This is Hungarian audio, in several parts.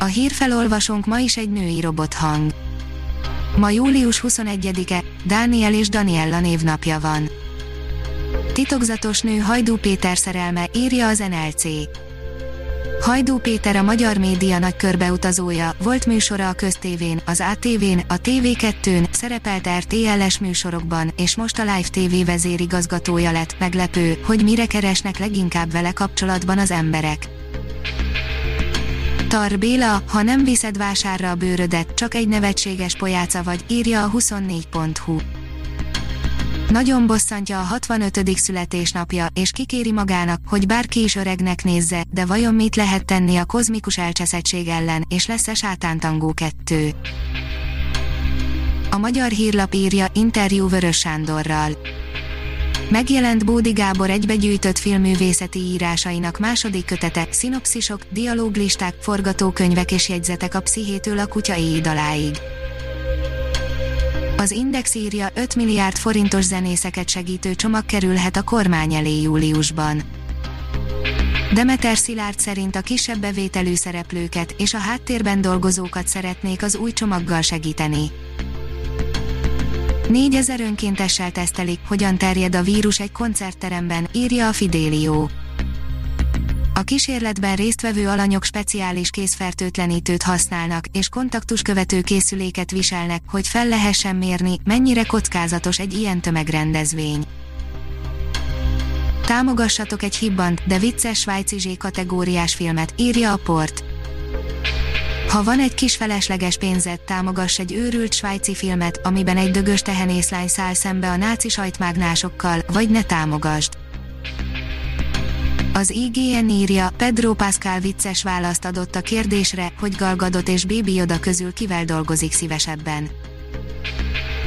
A hírfelolvasónk ma is egy női robothang. Ma július 21-e, Dániel és Daniella névnapja van. Titokzatos nő Hajdú Péter szerelme, írja az NLC. Hajdú Péter a magyar média nagy körbeutazója, volt műsora a Köztévén, az ATV-n, a TV2-n, szerepelt RTL-es műsorokban, és most a Live TV vezérigazgatója lett, meglepő, hogy mire keresnek leginkább vele kapcsolatban az emberek. Tar Béla, ha nem viszed vásárra a bőrödet, csak egy nevetséges pojáca vagy, írja a 24.hu. Nagyon bosszantja a 65. születésnapja, és kikéri magának, hogy bárki is öregnek nézze, de vajon mit lehet tenni a kozmikus elcseszettség ellen, és lesz-e sátántangó 2? A magyar hírlap írja interjú Vörös Sándorral. Megjelent Bódi Gábor egybegyűjtött filmművészeti írásainak második kötete, szinopszisok, dialóglisták, forgatókönyvek és jegyzetek a pszichétől a kutya éjdaláig. Az Index írja 5 milliárd forintos zenészeket segítő csomag kerülhet a kormány elé júliusban. Demeter Szilárd szerint a kisebb bevételű szereplőket és a háttérben dolgozókat szeretnék az új csomaggal segíteni. 4000 önkéntessel tesztelik, hogyan terjed a vírus egy koncertteremben, írja a Fidélió. A kísérletben résztvevő alanyok speciális készfertőtlenítőt használnak, és kontaktuskövető készüléket viselnek, hogy fel lehessen mérni, mennyire kockázatos egy ilyen tömegrendezvény. Támogassatok egy hibbant, de vicces svájci Z kategóriás filmet, írja a port. Ha van egy kis felesleges pénzed, támogass egy őrült svájci filmet, amiben egy dögös tehenészlány száll szembe a náci sajtmágnásokkal, vagy ne támogasd. Az IGN írja, Pedro Pascal vicces választ adott a kérdésre, hogy Galgadot és Baby Yoda közül kivel dolgozik szívesebben.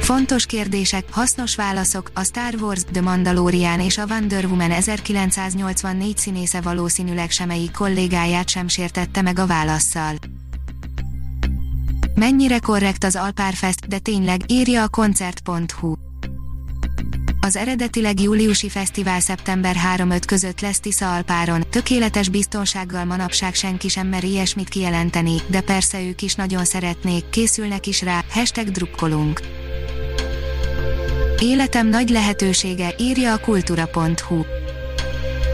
Fontos kérdések, hasznos válaszok, a Star Wars, The Mandalorian és a Wonder Woman 1984 színésze valószínűleg semmelyik kollégáját sem sértette meg a válaszsal. Mennyire korrekt az Alpárfest, de tényleg, írja a koncert.hu. Az eredetileg júliusi fesztivál szeptember 3-5 között lesz Tisza Alpáron, tökéletes biztonsággal manapság senki sem mer ilyesmit kijelenteni, de persze ők is nagyon szeretnék, készülnek is rá, hashtag drukkolunk. Életem nagy lehetősége, írja a kultura.hu.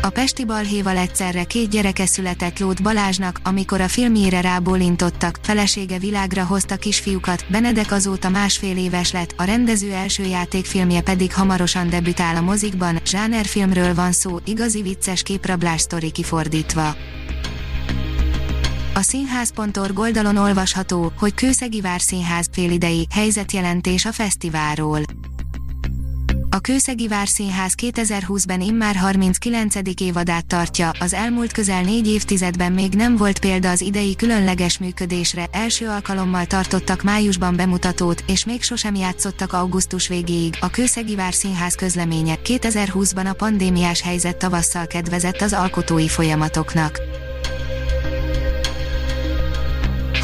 A Pesti balhéval egyszerre két gyereke született Lót Balázsnak, amikor a filmjére rábólintottak, felesége világra hozta kisfiúkat, Benedek azóta másfél éves lett, a rendező első játékfilmje pedig hamarosan debütál a mozikban, zsánerfilmről van szó, igazi vicces képrablás sztori kifordítva. A színház.org oldalon olvasható, hogy Kőszegi Várszínház félidei helyzetjelentés a fesztiválról. A Kőszegi Várszínház 2020-ben immár 39. évadát tartja, az elmúlt közel négy évtizedben még nem volt példa az idei különleges működésre, első alkalommal tartottak májusban bemutatót, és még sosem játszottak augusztus végéig. A Kőszegi Várszínház közleménye 2020-ban a pandémiás helyzet tavasszal kedvezett az alkotói folyamatoknak.